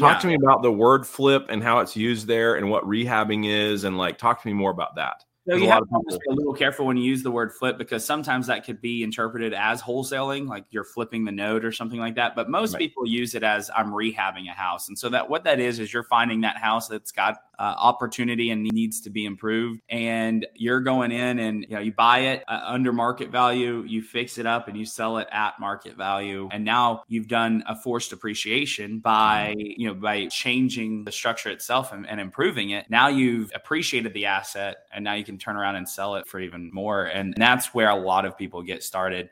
Talk yeah. to me about the word flip and how it's used there and what rehabbing is and like talk to me more about that. So you have to be a little careful when you use the word flip because sometimes that could be interpreted as wholesaling, like you're flipping the note or something like that. But most right. people use it as I'm rehabbing a house, and so that what that is is you're finding that house that's got uh, opportunity and needs to be improved, and you're going in and you know you buy it uh, under market value, you fix it up, and you sell it at market value, and now you've done a forced appreciation by you know by changing the structure itself and, and improving it. Now you've appreciated the asset, and now you can turn around and sell it for even more. And that's where a lot of people get started.